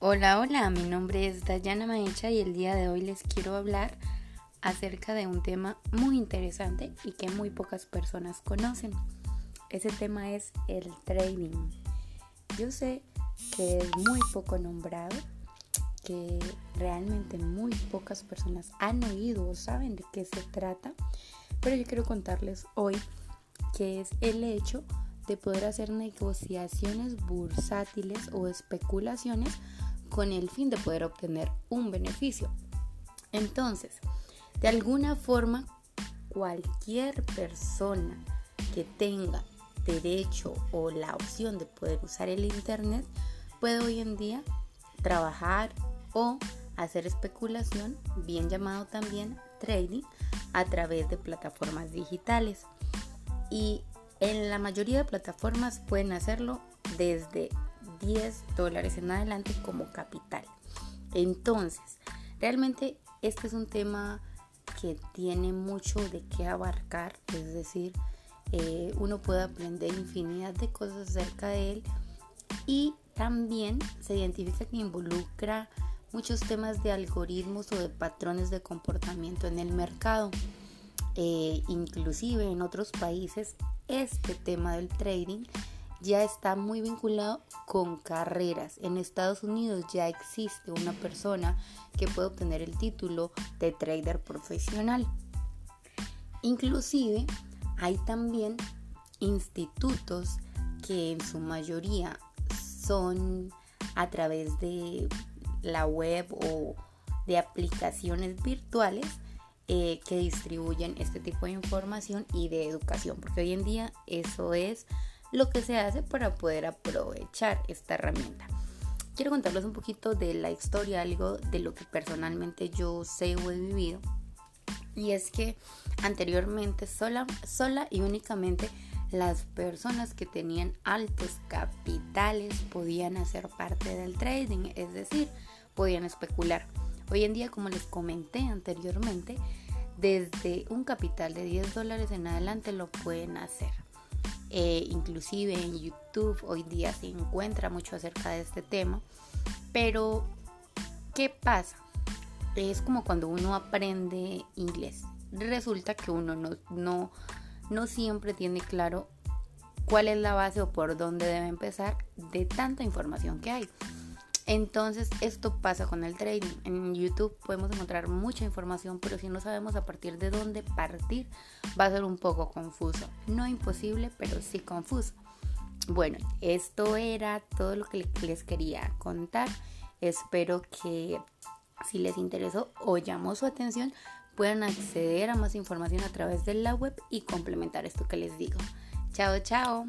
Hola, hola, mi nombre es Dayana Maecha y el día de hoy les quiero hablar acerca de un tema muy interesante y que muy pocas personas conocen. Ese tema es el trading. Yo sé que es muy poco nombrado, que realmente muy pocas personas han oído o saben de qué se trata, pero yo quiero contarles hoy que es el hecho de poder hacer negociaciones bursátiles o especulaciones con el fin de poder obtener un beneficio. Entonces, de alguna forma, cualquier persona que tenga derecho o la opción de poder usar el Internet puede hoy en día trabajar o hacer especulación, bien llamado también trading, a través de plataformas digitales. Y en la mayoría de plataformas pueden hacerlo desde 10 dólares en adelante como capital. Entonces, realmente este es un tema que tiene mucho de qué abarcar, es decir, eh, uno puede aprender infinidad de cosas acerca de él y también se identifica que involucra muchos temas de algoritmos o de patrones de comportamiento en el mercado. Eh, inclusive en otros países este tema del trading ya está muy vinculado con carreras. En Estados Unidos ya existe una persona que puede obtener el título de trader profesional. Inclusive hay también institutos que en su mayoría son a través de la web o de aplicaciones virtuales eh, que distribuyen este tipo de información y de educación, porque hoy en día eso es lo que se hace para poder aprovechar esta herramienta. Quiero contarles un poquito de la historia, algo de lo que personalmente yo sé o he vivido. Y es que anteriormente sola, sola y únicamente las personas que tenían altos capitales podían hacer parte del trading, es decir, podían especular. Hoy en día, como les comenté anteriormente, desde un capital de 10 dólares en adelante lo pueden hacer. Eh, inclusive en YouTube hoy día se encuentra mucho acerca de este tema. Pero, ¿qué pasa? Es como cuando uno aprende inglés. Resulta que uno no, no, no siempre tiene claro cuál es la base o por dónde debe empezar de tanta información que hay. Entonces esto pasa con el trading. En YouTube podemos encontrar mucha información, pero si no sabemos a partir de dónde partir, va a ser un poco confuso. No imposible, pero sí confuso. Bueno, esto era todo lo que les quería contar. Espero que si les interesó o llamó su atención, puedan acceder a más información a través de la web y complementar esto que les digo. Chao, chao.